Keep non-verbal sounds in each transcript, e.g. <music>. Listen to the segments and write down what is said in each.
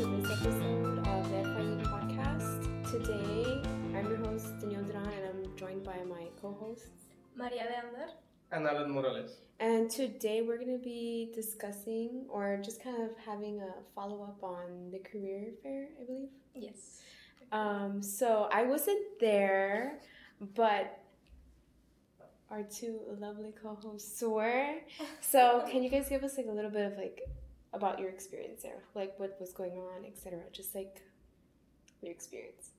everyone, to this episode of the FIU podcast. Today, I'm your host, Daniel Duran, and I'm joined by my co hosts. Maria Leander. And Alan Morales. And today, we're going to be discussing or just kind of having a follow up on the career fair, I believe. Yes. Um, so, I wasn't there, but our two lovely co-hosts were. <laughs> So, can you guys give us like a little bit of like about your experience there, like what was going on, etc. Just like your experience.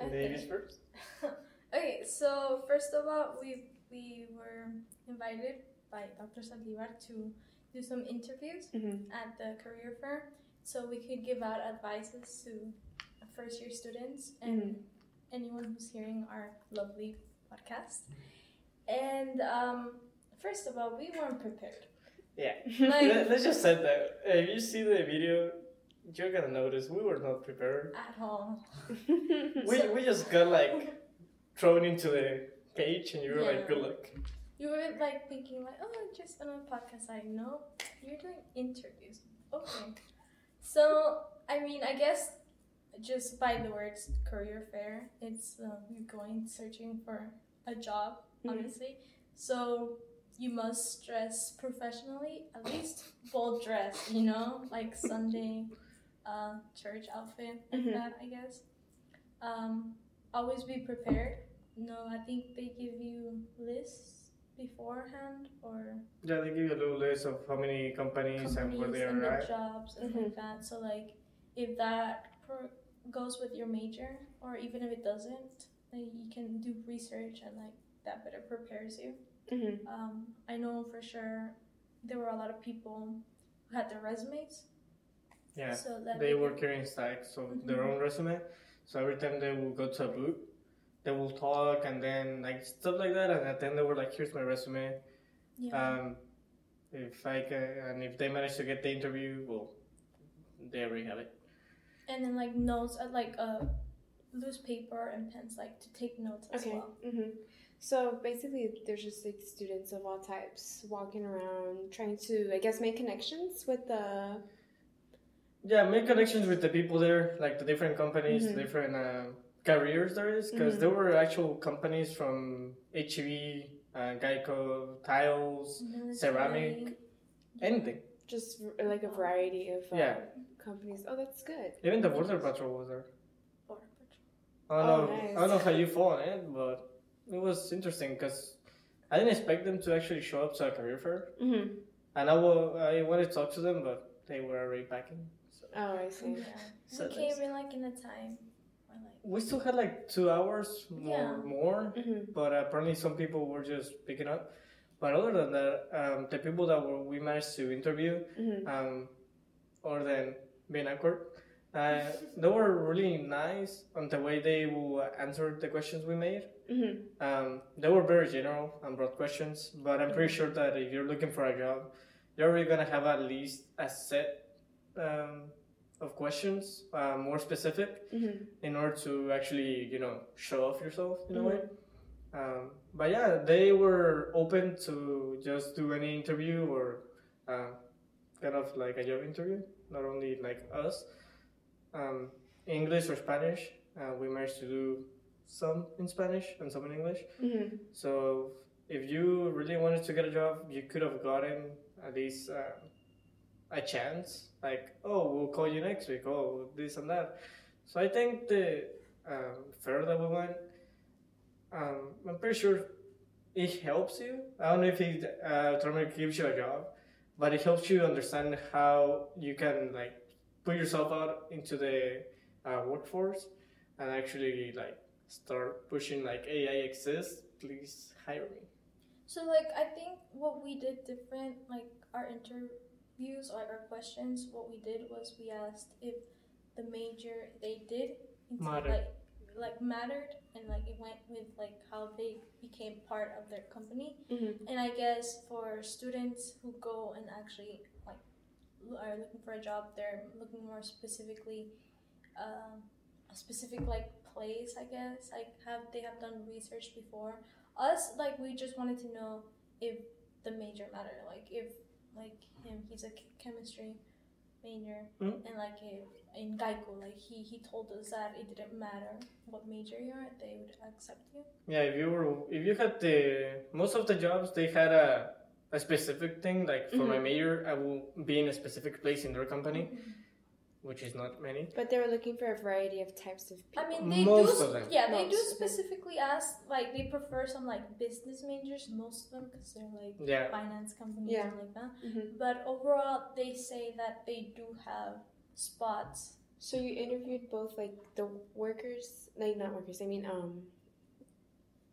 Ladies first. <laughs> okay, so first of all, we we were invited by Dr. Saldivar to do some interviews Mm-hmm. at the career fair, so we could give out advices to first year students and Mhm. anyone who's hearing our lovely podcast. And um, first of all, we weren't prepared. Yeah. <laughs> Like Let, us just say that if you see the video, you're gonna notice we were not prepared. at all. <laughs> We, So- we just got like thrown into the cage and you were like, good luck. You were like thinking like, oh, just another podcast. I know you're doing interviews. Okay. So I mean, I guess just by the words career fair, it's um, you're going searching for a job, obviously. So you must dress professionally, at least full dress. You know, like Sunday <laughs> uh, church outfit like Mhm. that. I guess. Um, always be prepared. No, I think they give you lists beforehand or Yeah, they give you a little list of how many companies, and where companies they are the at. jobs and Mhm. like that. So like if that pro- goes with your major or even if it doesn't, like you can do research and like that better prepares you. hmm Um, I know for sure there were a lot of people who had their resumes. Yeah. So that They were carrying stacks of their Mhm. own resume. So every time they will go to a booth, they will talk and then like stuff like that. And at the end, they were like, here's my resume. yeah. Um, if I can, and if they manage to get the interview, well, they already have it. and then like notes uh, like uh loose paper and pens like to take notes as Okay. well. hmm So basically, there's just like students of all types walking around trying to, I guess, make connections with the. Yeah, make connections with the people there, like the different companies, Mhm. different uh, careers there is, because Mhm. there were actual companies from HEB, uh, Geico, tiles, Military, Ceramic. anything. Just like a variety of uh, Yeah. companies. Oh, that's good. Even the border patrol was there. Border Patrol. I don't Oh, know. nice. I don't know how you fall on it, but it was interesting because I didn't expect them to actually show up to a career fair, hmm and I wa- I wanted to talk to them, but they were already packing. So. Oh, I see. Yeah. So we came in like in a time or like We still had like two hours more, Yeah. more hmm but apparently some people were just picking up. But other than that, um, the people that were, we managed to interview, hmm um, other than being awkward, uh, they were really nice on the way they will answer the questions we made. Hmm Um, they were very general and broad questions, but I'm pretty sure that if you're looking for a job, you're really gonna have at least a set um, of questions, uh, more specific, hmm in order to actually, you know, show off yourself in a Mhm. way. Um, but yeah, they were open to just do any interview or uh, kind of like a job interview, not only like us. Um, English or Spanish, uh, we managed to do some in Spanish and some in English. hmm So if you really wanted to get a job, you could have gotten at least uh, a chance. Like, oh, we'll call you next week. Oh, this and that. So I think the um, fair that we went, um, I'm pretty sure it helps you. I don't know if it uh, automatically gives you a job, but it helps you understand how you can like put yourself out into the uh, workforce and actually like start pushing like AI I exist please hire me So like I think what we did different, like our interviews or our questions, what we did was we asked if the major they did Mattered. like like mattered and like it went with like how they became part of their company. hmm And I guess for students who go and actually like are looking for a job, they're looking more specifically um, a specific like place. I guess like have they have done research before. Us like we just wanted to know if the major mattered. Like if like him, he's a chemistry major, Mhm. and like if, in Geico, like he he told us that it didn't matter what major you're at, they would accept you. Yeah, if you were, if you had the most of the jobs, they had a a specific thing. Like for my Mhm. major, I will be in a specific place in their company, which is not many. But they were looking for a variety of types of people. I mean, they Most do. of them. Yeah, they do Most of specifically ask like they prefer some like business majors, most of them, because they're like Yeah, finance companies Yeah. and like that. Mhm. But overall, they say that they do have spots. So you interviewed both like the workers, like not workers. I mean, um,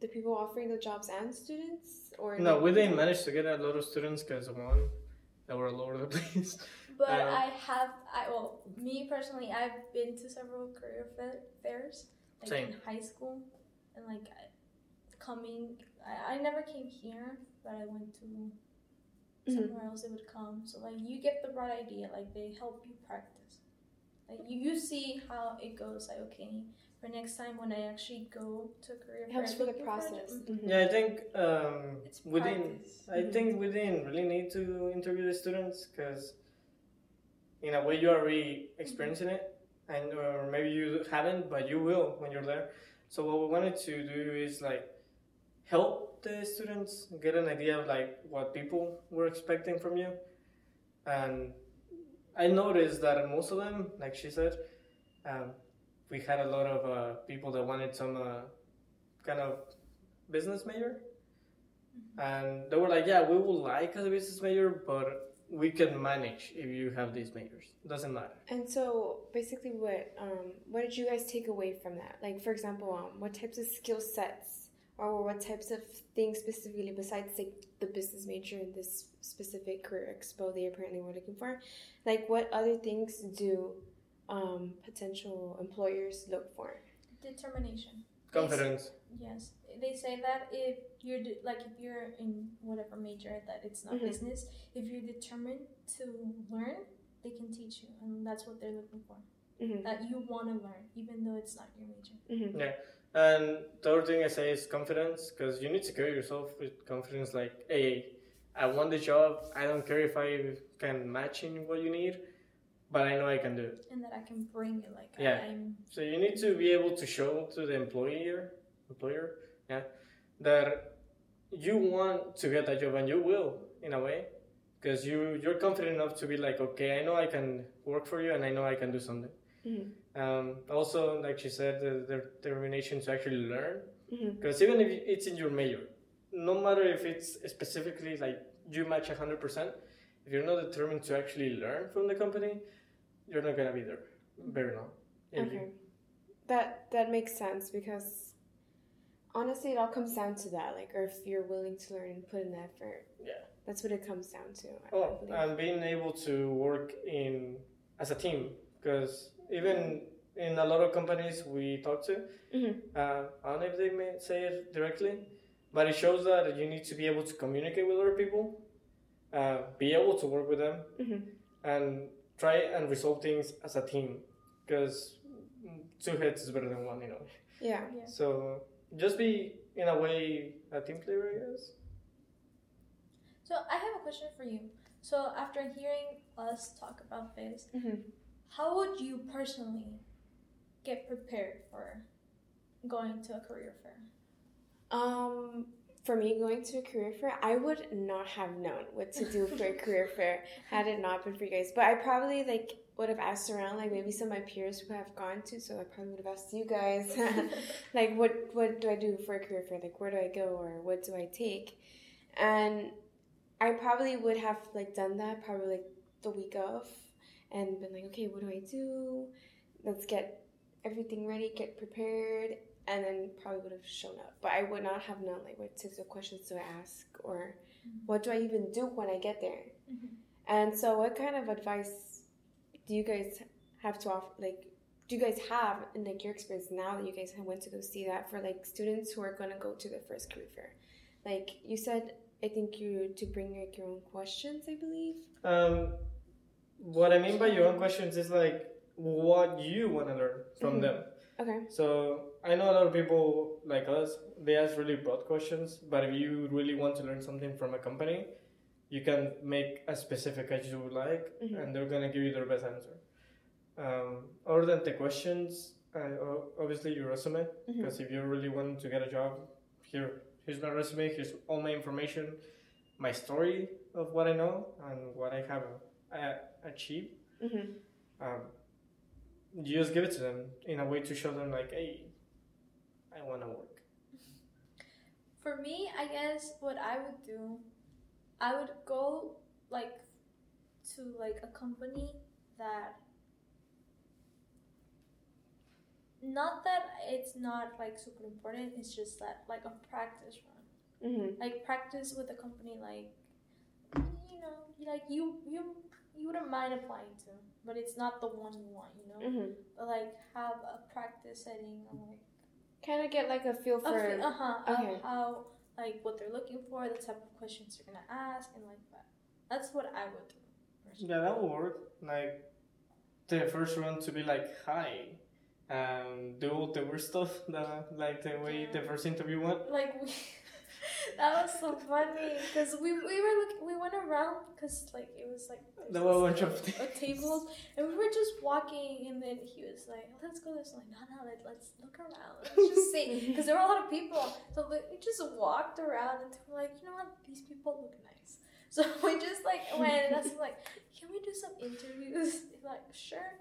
the people offering the jobs and students, or no, we didn't manage to get a lot of students because one, they were all over the <laughs> place. But Um, I have, I well, me personally, I've been to several career fa- fairs, like Same. in high school, and like coming. I, I never came here, but I went to Mhm. somewhere else. It would come, so like you get the right idea. Like they help you practice. Like you, you see how it goes. Like okay, for next time when I actually go to a career it helps for the looking for a job- process. Mhm. Mhm. Yeah, I think um, It's we didn't. practice. I think we didn't really need to interview the students because, in a way, you are already experiencing it, and or maybe you haven't, but you will when you're there. So what we wanted to do is like help the students get an idea of like what people were expecting from you, and I noticed that most of them, like she said, um, we had a lot of uh, people that wanted some uh, kind of business major. And they were like, "Yeah, we would like a business major, but we can manage if you have these majors. Doesn't matter." And so, basically, what um, what did you guys take away from that? Like, for example, um, what types of skill sets, or what types of things specifically besides like the business major in this specific career expo they apparently were looking for? Like, what other things do um, potential employers look for? determination. Confidence. Yes, they say that if you're de- like if you're in whatever major that it's not Mhm. business, if you're determined to learn, they can teach you, and that's what they're looking for. hmm That you want to learn, even though it's not your major. hmm And the other thing I say is confidence, because you need to carry yourself with confidence. Like, hey, I want the job. I don't care if I can match in what you need, but I know I can do it. And that I can bring it, like Yeah. I'm. So you need to be able to show to the employer, employer, yeah, that you want to get that job, and you will in a way, because you you're confident enough to be like, okay, I know I can work for you, and I know I can do something. hmm Um, also, like she said, the, the determination to actually learn, because even if it's in your major, no matter if it's specifically like you match hundred percent, if you're not determined to actually learn from the company, you're not gonna be there. Very long. You- Okay, that that makes sense because honestly, it all comes down to that. Like, or if you're willing to learn and put in the effort. Yeah. That's what it comes down to. I Oh, and being able to work in as a team, because even in a lot of companies we talk to, Mhm. uh, I don't know if they may say it directly, but it shows that you need to be able to communicate with other people, uh, be able to work with them, Mhm. and try and resolve things as a team, because two heads is better than one, you know. Yeah. Yeah. So just be in a way a team player, I guess. So I have a question for you. So after hearing us talk about this, Mhm. how would you personally get prepared for going to a career fair? Um, for me, going to a career fair, I would not have known what to do for a career fair <laughs> had it not been for you guys. But I probably like would have asked around, like maybe some of my peers who have gone to. So I probably would have asked you guys, <laughs> <laughs> like, what what do I do for a career fair? Like, where do I go or what do I take? And I probably would have like done that probably like the week of, and been like, okay, what do I do? Let's get everything ready, get prepared, and then probably would have shown up. But I would not have known like what types of questions do I ask or what do I even do when I get there. Mhm. And so, what kind of advice do you guys have to offer? Like, do you guys have in like your experience now that you guys have went to go see that for like students who are going to go to the first career fair? Like you said, I think you to bring like your own questions. I believe. Um, what I mean by your own questions is like what you want to learn from Mhm. them. Okay. So I know a lot of people like us, they ask really broad questions, but if you really want to learn something from a company, you can make as specific as you would like, Mhm. and they're gonna give you their best answer. Um, other than the questions, uh, obviously your resume, because if you really want to get a job, here, here's my resume, here's all my information, my story of what I know and what I have uh, achieved. Mhm. Um, you just give it to them in a way to show them like, hey, I want to work. For me, I guess what I would do, I would go like to like a company that not that it's not like super important, it's just that like a practice run. Mhm. Like practice with a company like you know, like you you you wouldn't mind applying to, but it's not the one you want, you know? Mhm. But like have a practice setting and like Kind of get like a feel for. uh huh okay. how like what they're looking for, the type of questions you're gonna ask, and like that. That's what I would do. personally. Yeah, that will work. Like the first one to be like, hi, um, do all the weird stuff, the, like the way the first interview went. Like we, <laughs> <laughs> that was so funny because we we were looking, we went around because like it was like There there's were a this, bunch of like, tables. and we were just walking and then he was like let's go this way. No no let, let's look around. Let's just see. <laughs> Because there were a lot of people so we we just walked around and we're like you know what? These people look nice. <laughs> So we just like went and I was like can we do some interviews? He's like sure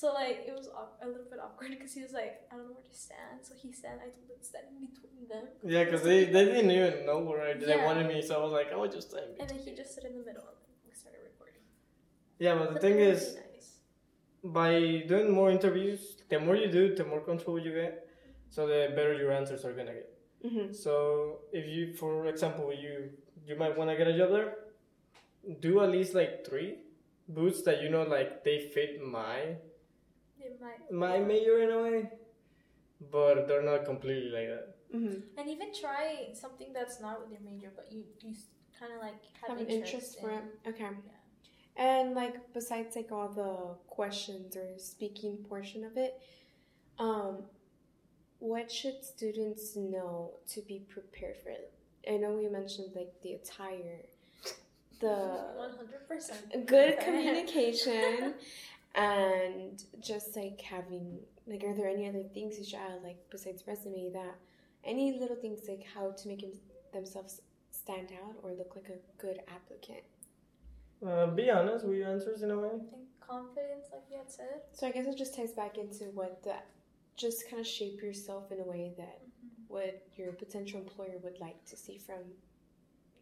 so like it was a little bit awkward because he was like I don't know where to stand so he stand I told him to stand in between them Yeah, because they, they didn't even know where I, they Yeah. wanted me, so I was like, I would just stay. in And then he just stood in the middle and we started recording. Yeah, but the But thing is, nice. by doing more interviews, the more you do, the more control you get, so the better your answers are gonna get. Mhm. So if you, for example, you you might want to get a job there, do at least like three boots that you know like they fit my It might. My major in a way, but they're not completely like that. Mhm. And even try something that's not with your major, but you you kind of like have, Have an interest for in. it. Okay. Yeah. And like besides like all the questions or speaking portion of it, um, what should students know to be prepared for it? I know we mentioned like the attire, the <laughs> One hundred percent. good communication, and just like having like, are there any other things you should add like besides resume that any little things like how to make themselves stand out or look like a good applicant? Uh, be honest with your answers in a way. I think confidence, like you had said. So I guess it just ties back into what the just kind of shape yourself in a way that what your potential employer would like to see from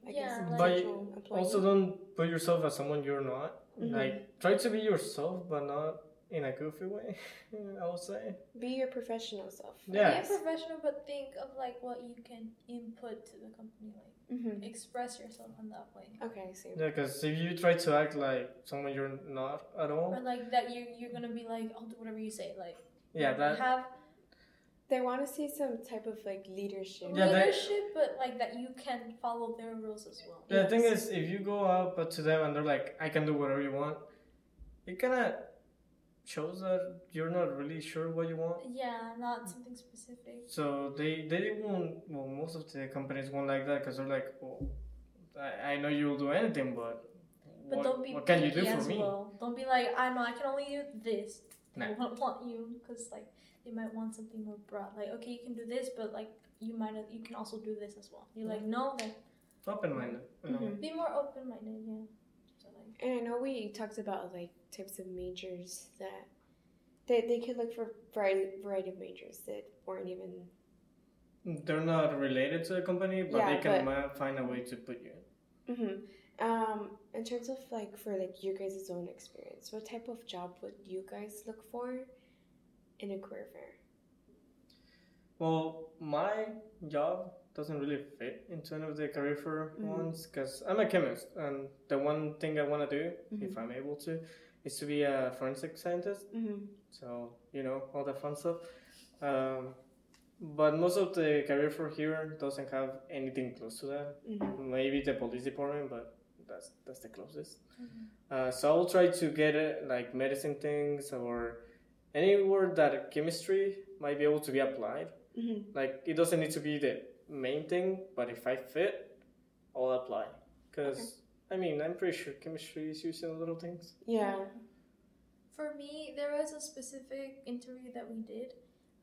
I guess Yeah, a like- potential employee. Also, don't put yourself as someone you're not. Mhm. Like, try to be yourself, but not in a goofy way. <laughs> I would say. be your professional self. Yeah. Be a professional, but think of like what you can input to the company. Like Mm-hmm. express yourself in that way. Okay, I see. Yeah, because if you try to act like someone you're not at all, Or like that you you're gonna be like I'll do whatever you say. Like yeah, that have They want to see some type of like leadership. Yeah, that- leadership, but like that you can follow their rules as well. Yeah, the thing is, if you go up to them and they're like, "I can do whatever you want," it kind of shows that you're not really sure what you want. Yeah, not something specific. So they they won't. Well, most of the companies won't like that because they're like, "Well, I, I know you'll do anything, but But what, don't be what can you do for me?" well. Don't be like, I know I can only do this. Nah. They won't want you because like they might want something more broad. Like, okay, you can do this, but like you might you can also do this as well. You're like, no, then Open-minded. you know? Mhm. be more open minded. Yeah. So like, And I know we talked about like types of majors that they, they could look for variety, variety of majors that weren't even They're not related to the company, but Yeah, they can but- find a way to put you. in. Mm-hmm. Um, in terms of like for like your guys' own experience, what type of job would you guys look for in a career fair? Well, my job doesn't really fit into any of the career fair Mhm. ones because I'm a chemist, and the one thing I want to do, if Mhm. I'm able to, is to be a forensic scientist. Mm-hmm. So you know all the fun stuff. Um, but most of the career fair here doesn't have anything close to that. Mm-hmm. Maybe the police department, but that's that's the closest. Mhm. Uh, so I'll try to get it like medicine things or anywhere that chemistry might be able to be applied. Mm-hmm. Like it doesn't need to be the main thing, but if I fit, I'll apply. Because I mean, I'm pretty sure chemistry is used in little things. Yeah. For me, there was a specific interview that we did.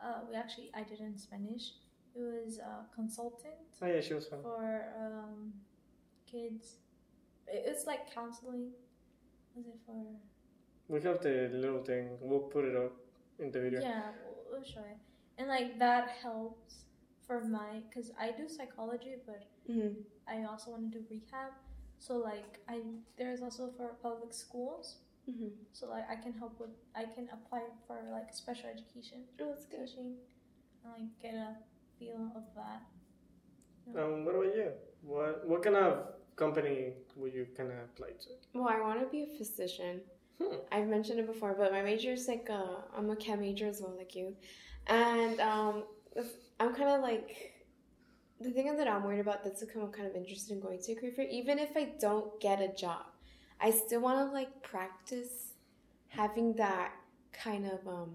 Uh, we actually I did in Spanish. It was a consultant Oh yeah, she was fun. for um, kids. It- It's like counseling. Was it for? We have the little thing. We'll put it up in the video. Yeah, we'll, we'll show it. And like that helps for my because I do psychology, but hmm I also want to do rehab. So like I there's also for public schools. hmm So like I can help with I can apply for like special education Oh, that's good. teaching and like get a feel of that. Um, what about you? What what kind of company would you kind of apply to? Well, I want to be a physician. Hmm. I've mentioned it before, but my major is like uh, I'm a chem major as well, like you, and um, I'm kind of like the thing that I'm worried about. That's what I'm kind of interested in going to a career fair. Even if I don't get a job, I still want to like practice having that kind of um,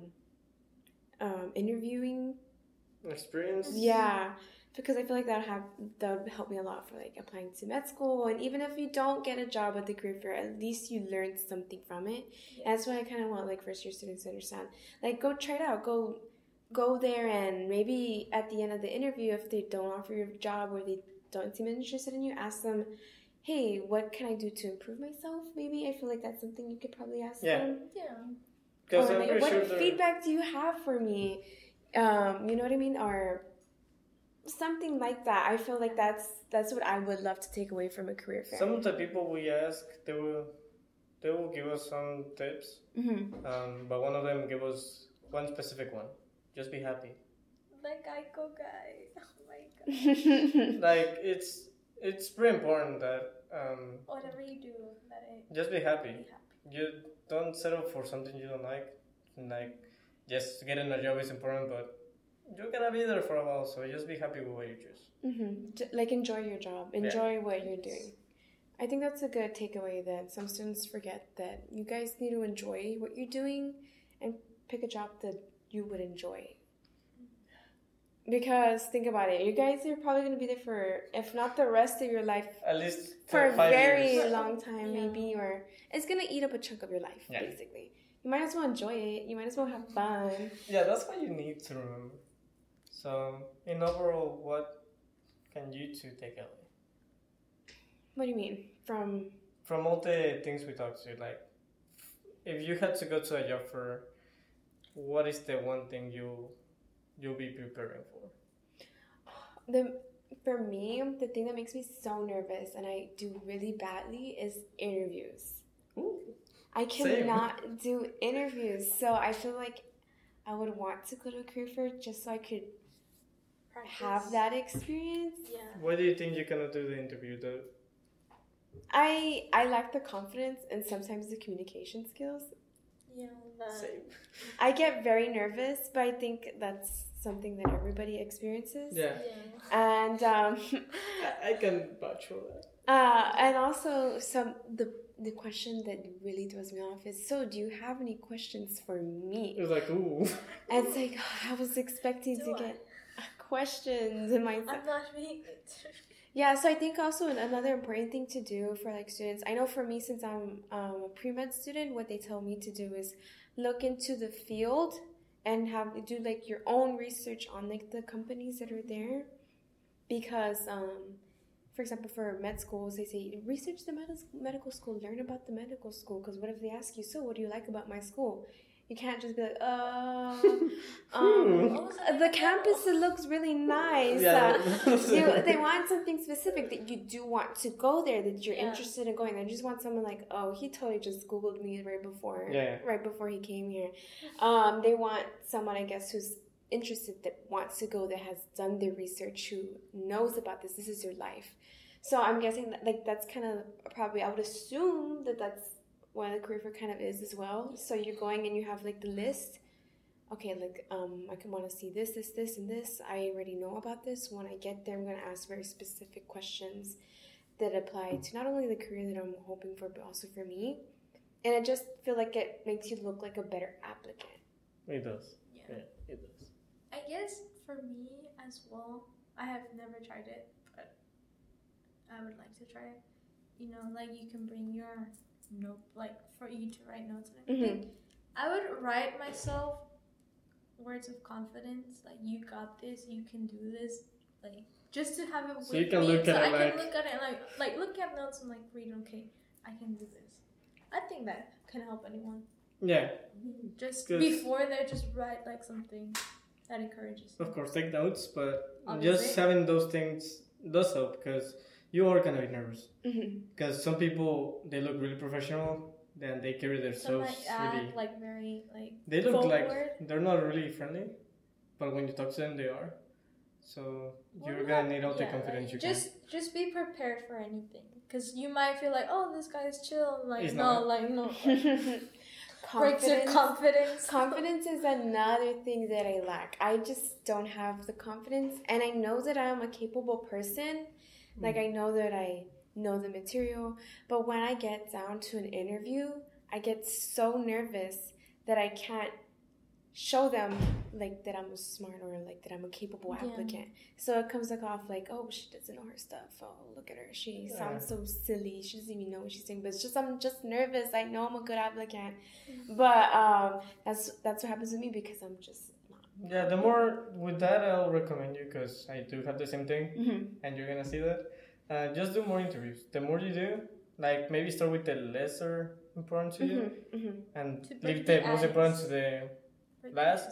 um, interviewing Experience? yeah, because I feel like that have that would help me a lot for like applying to med school, and even if you don't get a job at the career fair, at least you learned something from it. And that's what I kind of want like first year students to understand. Like, go try it out. Go, go there, and maybe at the end of the interview, if they don't offer you a job or they don't seem interested in you, ask them. Hey, what can I do to improve myself? Maybe I feel like that's something you could probably ask Yeah. them. Yeah. Because Or like, what sure feedback do you have for me? Um, you know what I mean? Or something like that. I feel like that's that's what I would love to take away from a career fair. some of the people we ask, they will they will give us some tips. hmm Um, but one of them gave us one specific one. Just be happy. The Geico guy. <laughs> Oh my god. <laughs> Like it's it's pretty important that um, Whatever you do, that it just be be happy. happy. You don't settle for something you don't like. Like just getting a job is important, but you're gonna be there for a while, so just be happy with what you choose. hmm Like enjoy your job, enjoy what you're doing. I think that's a good takeaway that some students forget that you guys need to enjoy what you're doing and pick a job that you would enjoy. Because think about it, you guys are probably going to be there for, if not the rest of your life, At least for a very years. <laughs> long time, Yeah. maybe, or it's going to eat up a chunk of your life, Yeah. basically. You might as well enjoy it. You might as well have fun. Yeah, that's what you need to remember. So, in overall, what can you two take away What do you mean? From from all the things we talked to? Like, if you had to go to a job fair, what is the one thing you you'll be preparing for? the for me, the thing that makes me so nervous and I do really badly is interviews. Ooh. I Same. cannot do interviews, so I feel like I would want to go to a just so I could Practice. have that experience. Yeah. Why do you think you cannot do the interview? though? I I lack the confidence and sometimes the communication skills. Yeah. That. same. I get very nervous, but I think that's something that everybody experiences. Yeah, Yeah. And um, I, I can vouch for that. uh, and also some the the question that really throws me off is so do you have any questions for me? It was like, ooh. <laughs> And it's like I was expecting Do to I? get questions in my I'm not being. <laughs> Yeah, so I think also another important thing to do for like students, I know for me since I'm um, a pre med student, what they tell me to do is look into the field and have do like your own research on like the companies that are there, because um, for example, for med schools, they say research the med- medical school, learn about the medical school. Because what if they ask you, so what do you like about my school? You can't just be like, uh, <laughs> um, it? the campus it looks really nice. Yeah. Uh, you, <laughs> they want something specific that you do want to go there, that you're Yeah. interested in going. They just want someone like, oh, he totally just googled me right before, Yeah. right before he came here. Um, they want someone, I guess, who's interested that wants to go, that has done their research, who knows about this. This is your life. So I'm guessing that like that's kind of probably I would assume that that's what the career fair kind of is as well. So you're going and you have like the list. Okay, like um, I can want to see this, this, this, and this. I already know about this. When I get there, I'm gonna ask very specific questions that apply to not only the career that I'm hoping for, but also for me. And I just feel like it makes you look like a better applicant. It does. Yeah. Yeah, it does. I guess for me as well, I have never tried it, but I would like to try it. you know, like you can bring your note, like for you to write notes and everything. Mm-hmm. I would write myself words of confidence, like you got this, you can do this, like just to have it So with you can me, look so at I it can like- look at it like like look at notes and like read. Okay, I can do this. I think that can help anyone. Yeah, Just Good. before they just write like something that encourages. you. of course, take notes, but Obviously. just having those things does help because you are gonna be nervous. Mm-hmm. Because some people they look really professional, then they carry Some themselves act really. like very like They look like they're not really friendly, but when you talk to them, they are. So you're Well, gonna need all the confidence like, you just just be prepared for anything because you might feel like oh this guy is chill like He's no not. like no like, <laughs> <laughs> breaks your confidence. confidence <laughs> confidence is another thing that I lack. I just don't have the confidence, and I know that I'm a capable person. Hmm. Like I know that I know the material, but when I get down to an interview, I get so nervous that I can't show them like that I'm smart or like that I'm a capable Yeah. applicant. So it comes like off like, oh, she doesn't know her stuff. Oh, look at her. She Yeah. sounds so silly. She doesn't even know what she's saying. But it's just I'm just nervous. I know I'm a good applicant, but um, that's that's what happens to me because I'm just not. Yeah, the more with that, I'll recommend you because I do have the same thing, Mm-hmm. and you're gonna see that. Uh, just do more interviews. The more you do, like maybe start with the lesser important to you, Mm-hmm. and To leave the the most important to the. Break Last?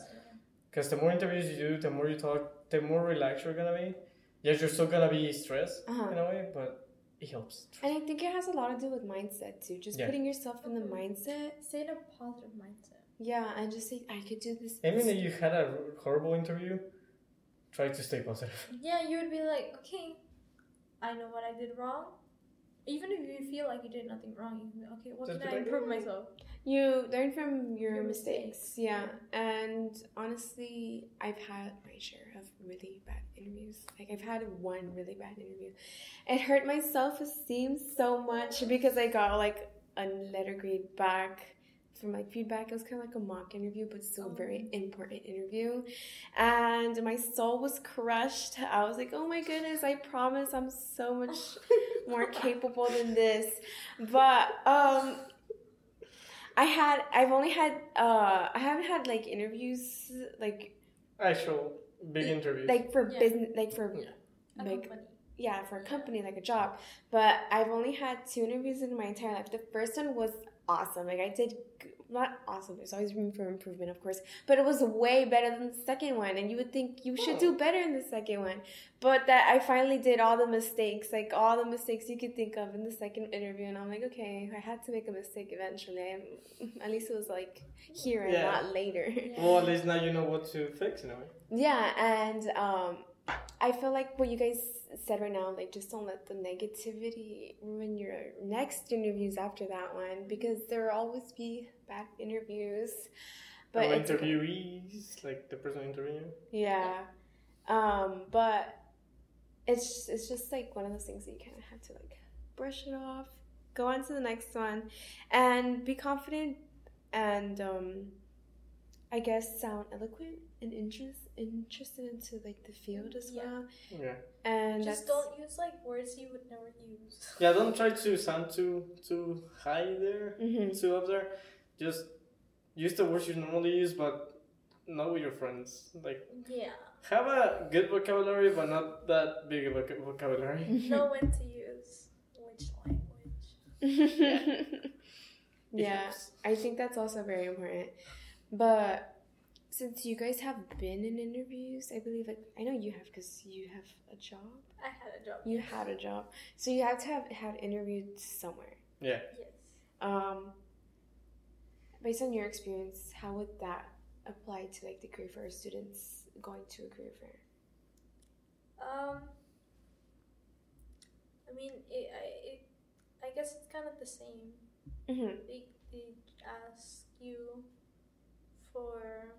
The. Because the more interviews you do, the more you talk, the more relaxed you're gonna be. Yes, you're still gonna be stressed Uh-huh. in a way, but it helps. And I think it has a lot to do with mindset too. Just Yeah. putting yourself in the mindset. stay in a positive mindset Yeah, and just say I could do this. Even if you had a horrible interview, try to stay positive. yeah you would be like okay I know what I did wrong even if you feel like you did nothing wrong you can be okay what Just can I like, improve "Yeah." myself You learn from your, Your mistakes. mistakes. Yeah. And honestly, I've had my share of really bad interviews. Like I've had one really bad interview. It hurt my self esteem so much because I got like a letter grade back from my feedback. It was kind of like a mock interview, but still a very important interview. And my soul was crushed. I was like, oh my goodness, I promise I'm so much <laughs> more capable than this. But um I had I've only had uh I haven't had like interviews like Actual big interviews. like for Yeah. business like for Yeah. like yeah for a company like a job but i've only had two interviews in my entire life the first one was awesome like i did not awesome there's always room for improvement of course but it was way better than the second one and you would think you should do better in the second one but that i finally did all the mistakes like all the mistakes you could think of in the second interview and i'm like okay i had to make a mistake eventually I, <laughs> at least it was like here and Yeah. not later well, at <laughs> least now you know what to fix in a way. yeah, and um, I feel like what you guys said right now, like just don't let the negativity ruin your next interviews after that one because there will always be bad interviews. But Or it's okay. interviewees, like the person interviewing. yeah, um, but it's it's just like one of those things that you kind of have to like brush it off, go on to the next one, and be confident and um, I guess sound eloquent and interest interested into like the field as Yeah. well. Yeah. And just don't use like words you would never use <laughs> Yeah, don't try to sound too too high there, Mhm. too up there. Just use the words you normally use, but not with your friends. Like yeah have a good vocabulary, but not that big of a voc- vocabulary. <laughs> know when to use which language It <laughs> yeah. I think that's also very important. But since you guys have been in interviews, I believe like I know you have because you have a job. I had a job You had a job, so you have to have had interviewed somewhere. Yeah. yes Um, based on your experience, how would that apply to like the career fair students going to a career fair? Um, I mean, it, I, it, I guess it's kind of the same. Mm-hmm. They, they ask you for,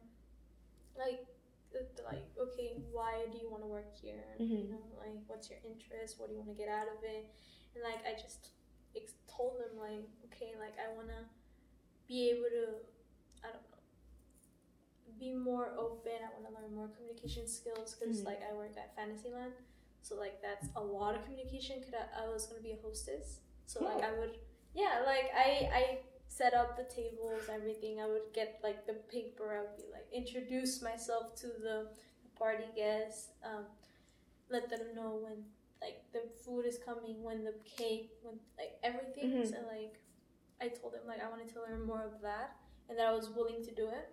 like, like, okay, why do you want to work here? You Mhm. know, like, what's your interest? What do you want to get out of it? And like, I just ex- told them, like, okay, like, I want to be able to, I don't know, be more open. I want to learn more communication skills because, Mhm. like, I work at Fantasyland. So, like, that's a lot of communication because I, I was going to be a hostess. So like I would, yeah, like I I set up the tables, everything. I would get like the paper. I would be like introduce myself to the party guests. Um, let them know when like the food is coming, when the cake, when like everything. Mhm. So like I told them like I wanted to learn more of that and that I was willing to do it.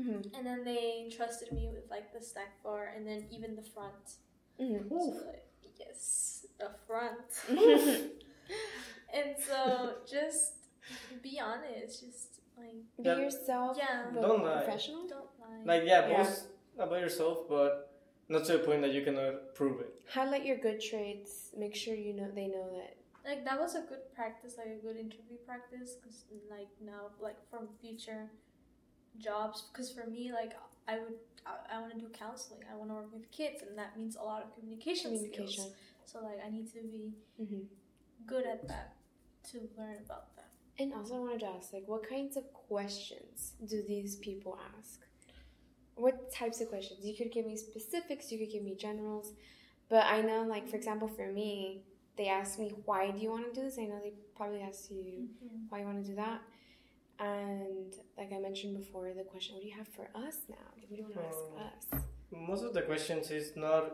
hmm And then they trusted me with like the snack bar and then even the front. hmm So like, yes, the front. <laughs> <laughs> and so just be honest, just like Be Yeah. yourself, Yeah. Don't lie. professional. don't lie. Like yeah, Yeah. boast about yourself, but not to the point that you cannot prove it. Highlight your good traits. Make sure you know they know that. like that was a good practice, like a good interview practice, because like now, like from future jobs, because for me, like I would, I, I want to do counseling. I want to work with kids, and that means a lot of communication, Communication. skills. So like I need to be hmm good at that to learn about that. And also, I wanted to ask, like, what kinds of questions do these people ask? What types of questions? You could give me specifics. You could give me generals. But I know, like, for example, for me, they ask me, "Why do you want to do this?" I know they probably ask you, "Why you want to do that?" And like I mentioned before, the question, "What do you have for us now? Like, what do you want to Oh. ask us?" Most of the questions is not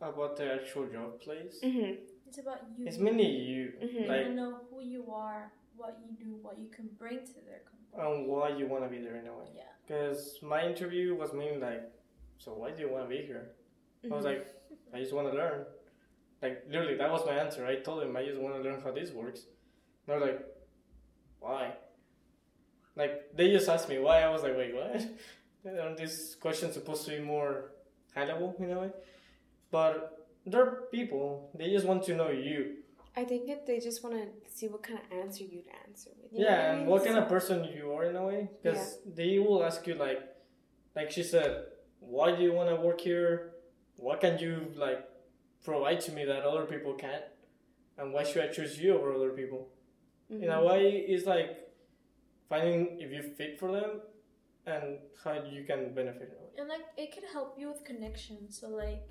about the actual job place. Mm-hmm. It's about you. It's mainly you, Mhm. You like want to know who you are, what you do, what you can bring to their company. and why you want to be there in a way. Yeah. Because my interview was mainly like, so why do you want to be here? I was like, mm-hmm. I just want to learn. Like literally, that was my answer. I told him I just want to learn how this works. And they're like, why? Like they just asked me why. I was like, wait, what? <laughs> Aren't these questions supposed to be more high level in a way? But they're people. They just want to know you. I think it, they just want to see what kind of answer you'd answer with. You know yeah, I and mean? what kind of person you are in a way, because they will ask you like, like she said, why do you want to work here? What can you like provide to me that other people can't? And why should I choose you over other people? In a Mhm. way, it's like finding if you fit for them and how you can benefit. And like it can help you with connections. So like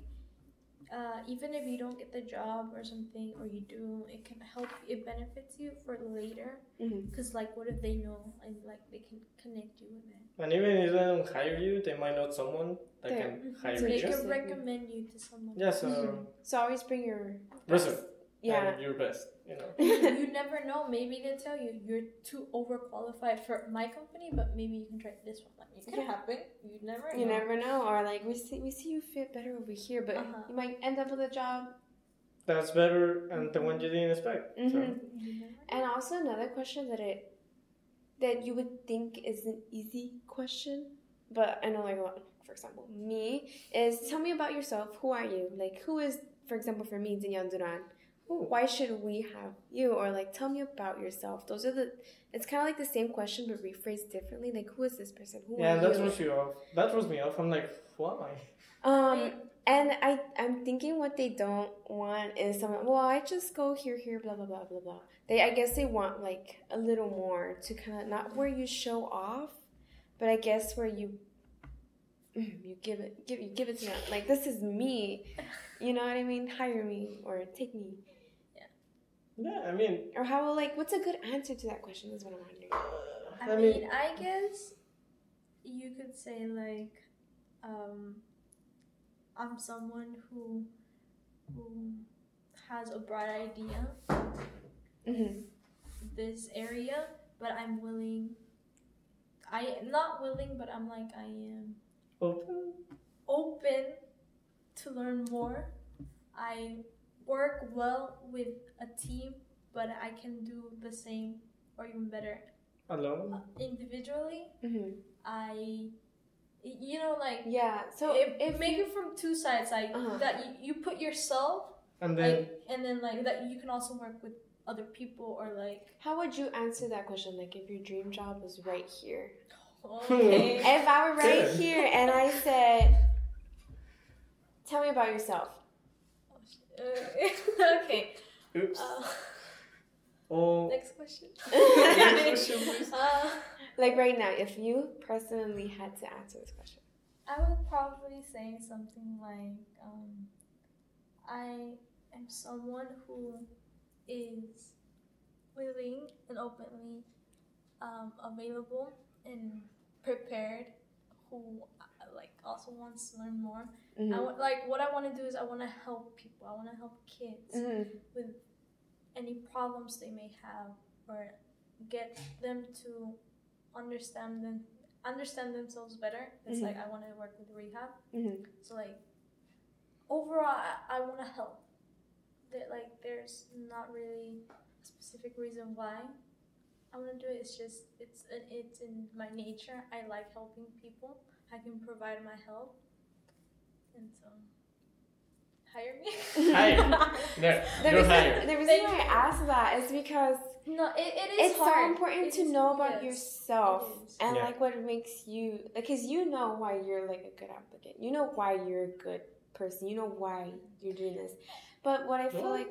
uh, even if you don't get the job or something, or you do, it can help. It benefits you for later. Mhm. Cause like, what if they know and like they can connect you with it? And even if they don't hire you, they might know someone that There. can hire So they you. just- can recommend you to someone. Yeah, so Mhm. So always bring your resume yeah. and your best, you know. <laughs> you never know. Maybe they tell you you're too overqualified for my company, but maybe you can try this one. Like it could happen. You never. You know. never know, or like we see we see you fit better over here, but Uh-huh. you might end up with a job. That's better and the one you didn't expect. So. Mhm. You never And also another question that it that you would think is an easy question, but I know like. For example, me is tell me about yourself. Who are you? Like who is, for example, for me, Danielle Duran. Why should we have you? Or like tell me about yourself. Those are the. It's kind of like the same question but rephrased differently. Like who is this person? Who Yeah, that throws you off. That throws me off. I'm like, why? Um, and I I'm thinking what they don't want is someone. Well, I just go here, here, blah blah blah blah blah. They I guess they want like a little more to kind of not where you show off, but I guess where you you give it give you give it to them. Like this is me, you know what I mean? Hire me or take me. Yeah, I mean, Or how like what's a good answer to that question is what I'm wondering. I, I mean, mean- I guess you could say like, um, I'm someone who who has a bright idea Mm-hmm. this area, but I'm willing. I am not willing, but I'm like I am open. open to learn more. I work well with a team, but I can do the same or even better Alone. uh, individually. Mm-hmm. I, you know, like Yeah. So it, if it make you, it from two sides, like Uh-huh. that you, you put yourself, And then, like, and then like that you can also work with other people or like. how would you answer that question? Like if your dream job was right here. Okay. If I were right Good. here and I said, "Tell me about yourself," <laughs> okay. oops. Uh, oh, next question. <laughs> Next question, please. Uh, like right now, if you personally had to answer this question, I would probably say something like, um, I am someone who is willing and openly um, available and prepared who uh, like also wants to learn more. I Mhm. want like what I want to do is I want to help people. I want to help kids Mhm. with any problems they may have or get them to understand them understand themselves better. It's Mhm. like I want to work with rehab. Mhm. So like overall, I, I want to help. That like there's not really a specific reason why I want to do it. It's just it's it's in my nature. I like helping people. I can provide my help, and so hire me. Hire. <laughs> There, The reason, hired. the reason Thank why I you. asked that is because no, it, it is it's hard. so important It to is- know about yes, yourself and Yeah. like what makes you because you know why you're like a good applicant you know why you're a good person you know why you're doing this but what i feel Well, like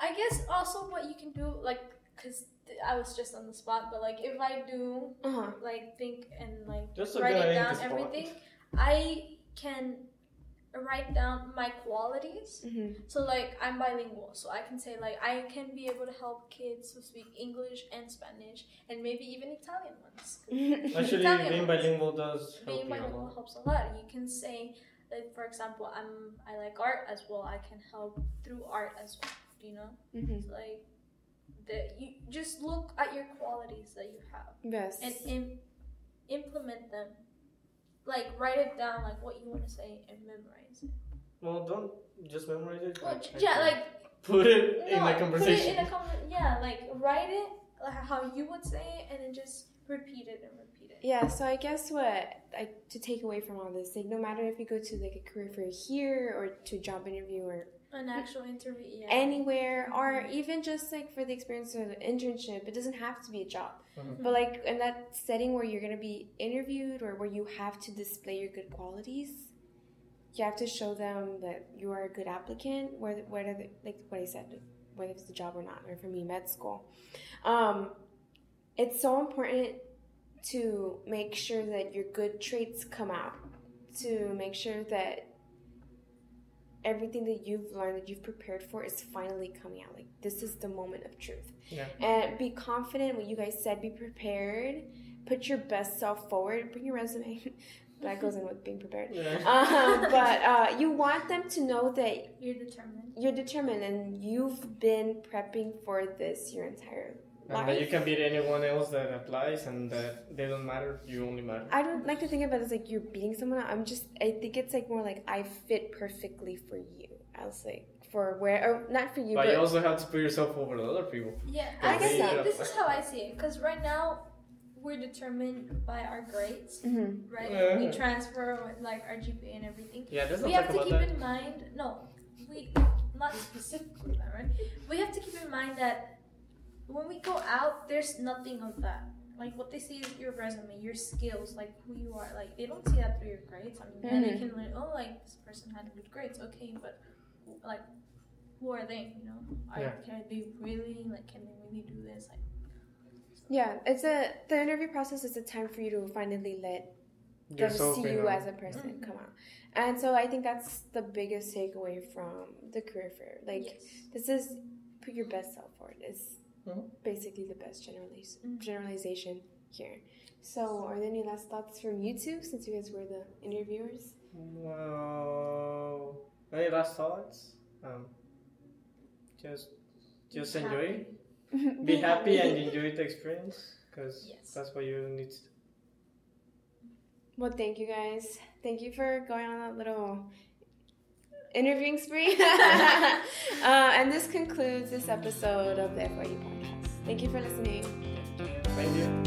I guess also what you can do, like, cause I was just on the spot, but like if I do uh-huh like think and like Just a write it down everything, I can write down my qualities. hmm So like I'm bilingual, so I can say like I can be able to help kids who speak English and Spanish and maybe even Italian ones. <laughs> Actually, Italian being ones. bilingual does help Being you a bilingual lot. helps a lot. You can say that, for example, I'm I like art as well. I can help through art as well. You know, hmm It's like that. You just look at your qualities that you have yes and im- implement them. Like write it down, like what you want to say, and memorize it. Well, don't just memorize it. Well, like, yeah, like put it no, in a put it conversation. in a conver- Yeah, like write it like how you would say it, and then just repeat it and repeat it. yeah so i guess what I, to take away from all this like no matter if you go to like a career fair here or to a job interview or An actual interview, yeah. anywhere or even just like for the experience of an internship it doesn't have to be a job Mhm. but like in that setting where you're going to be interviewed or where you have to display your good qualities you have to show them that you are a good applicant whether, whether the, like what i said whether it's the job or not or for me med school um, it's so important to make sure that your good traits come out to make sure that everything that you've learned that you've prepared for is finally coming out. Like this is the moment of truth. Yeah. and be confident what you guys said. Be prepared. Put your best self forward. Bring your resume. <laughs> That goes in with being prepared. Yeah. <laughs> um, but uh, you want them to know that You're determined. you're determined and you've been prepping for this your entire and that you can beat anyone else that applies, and that they don't matter. You only matter. I don't like to think about it as like you're beating someone. I'm just I think it's like more like I fit perfectly for you. I was like for where or not for you, but but, you also have to put yourself over the other people. Yeah, I I guess see. so. This is how I see it. Because right now, we're determined by our grades, Mhm. right? Yeah. We transfer with like our GPA and everything. Yeah, let's we have to keep that. in mind. No, we not specifically that, right? We have to keep in mind that when we go out, there's nothing of that. Like what they see is your resume, your skills, like who you are. Like they don't see that through your grades. I mean, yeah, they can learn. Oh, like this person had good grades. Okay, but like, who are they? You know, are, Yeah. can they really like? Can they really do this? Like, yeah, it's a the interview process is a time for you to finally let them Yourself see in you a- as a person Mhm. come out. And so I think that's the biggest takeaway from the career fair. Like yes. this is put your best self forward. Is Mhm. basically the best generaliz- Mhm. generalization here. So, are there any last thoughts from you two since you guys were the interviewers? Well, any last thoughts? Um, just, just enjoy. Be happy and enjoy the experience, because Yes. that's what you need. To do. Well, thank you guys. Thank you for going on that little interviewing spree. <laughs> <laughs> uh, and this concludes this episode of the FYU podcast. Thank you for listening. Thank you.